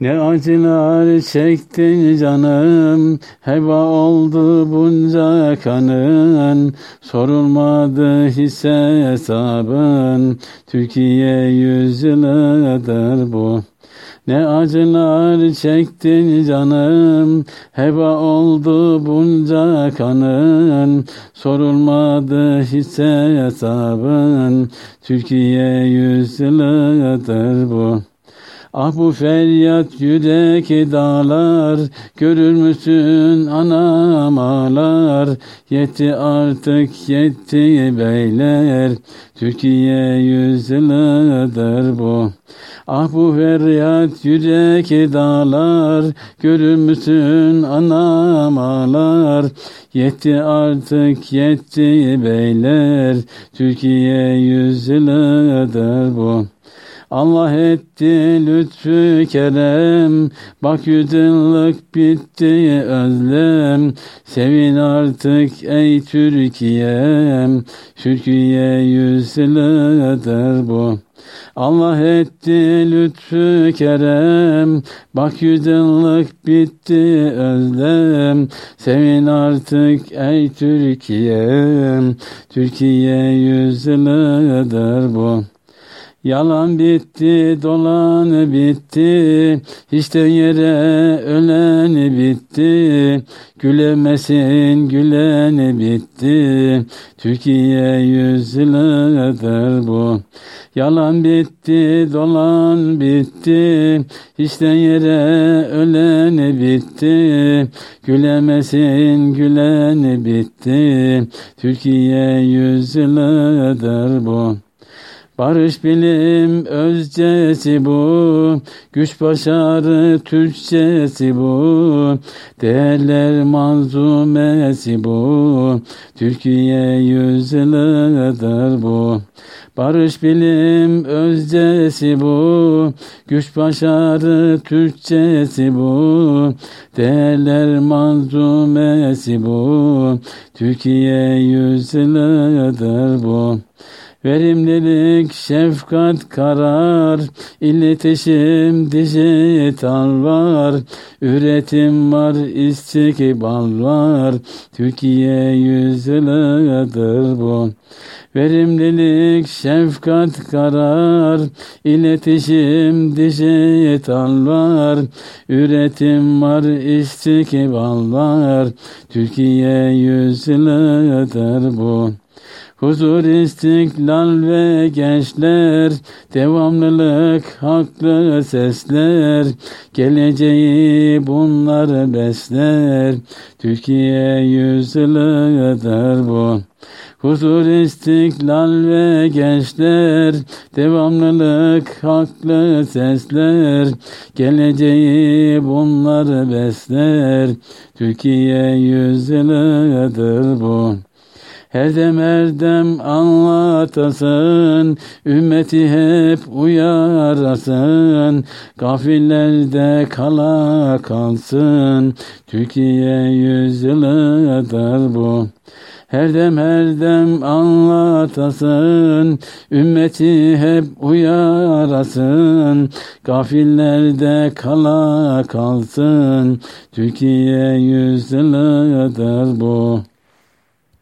Ne acılar çektin canım, heba oldu bunca kanın, sorulmadı hisse hesabın, Türkiye yüzyılıdır bu. Ne acılar çektin canım, heba oldu bunca kanın, sorulmadı hisse hesabın, Türkiye yüzyılıdır bu. Ah bu feryat yürek dağlar, görür müsün anam ağlar, yetti artık yetti beyler, Türkiye yüzyılıdır bu. Ah bu feryat yürek dağlar, görür müsün anam ağlar, yetti artık yetti beyler, Türkiye yüzyılıdır bu. Allah etti lütfü kerem, bak yüzyıllık bitti özlem, sevin artık ey Türkiye'm, Türkiye yüzyılıdır bu. Allah etti lütfü kerem, bak yüzyıllık bitti özlem, sevin artık ey Türkiye'm, Türkiye yüzyılıdır bu. Yalan bitti, dolan bitti, işte yere ölen bitti, gülemesin gülen bitti, Türkiye yüzyılıdır bu. Yalan bitti, dolan bitti, işte yere ölen bitti, gülemesin gülen bitti, Türkiye yüzyılıdır bu. Barış bilim özcesi bu, güç başarı Türkçesi bu, değerler manzumesi bu, Türkiye yüzyılıdır bu. Barış bilim özcesi bu, güç başarı Türkçesi bu, değerler manzumesi bu, Türkiye yüzyılıdır bu. Verimlilik, şefkat, karar, iletişim, dijital var, üretim var, istikbal var, Türkiye yüzyılıdır bu. Verimlilik, şefkat, karar, iletişim, dijital var, üretim var, istikbal var, Türkiye yüzyılıdır bu. Huzur, istiklal ve gençler, devamlılık, haklı sesler, geleceği bunlar besler, Türkiye yüzyılıdır bu. Huzur, istiklal ve gençler, devamlılık, haklı sesler, geleceği bunlar besler, Türkiye yüzyılıdır bu. Her dem her dem anlatasın, ümmeti hep uyarasın, gafillerde kala kalsın, Türkiye yüzyılıdır bu. Her dem her dem anlatasın, ümmeti hep uyarasın, gafillerde kala kalsın, Türkiye yüzyılıdır bu.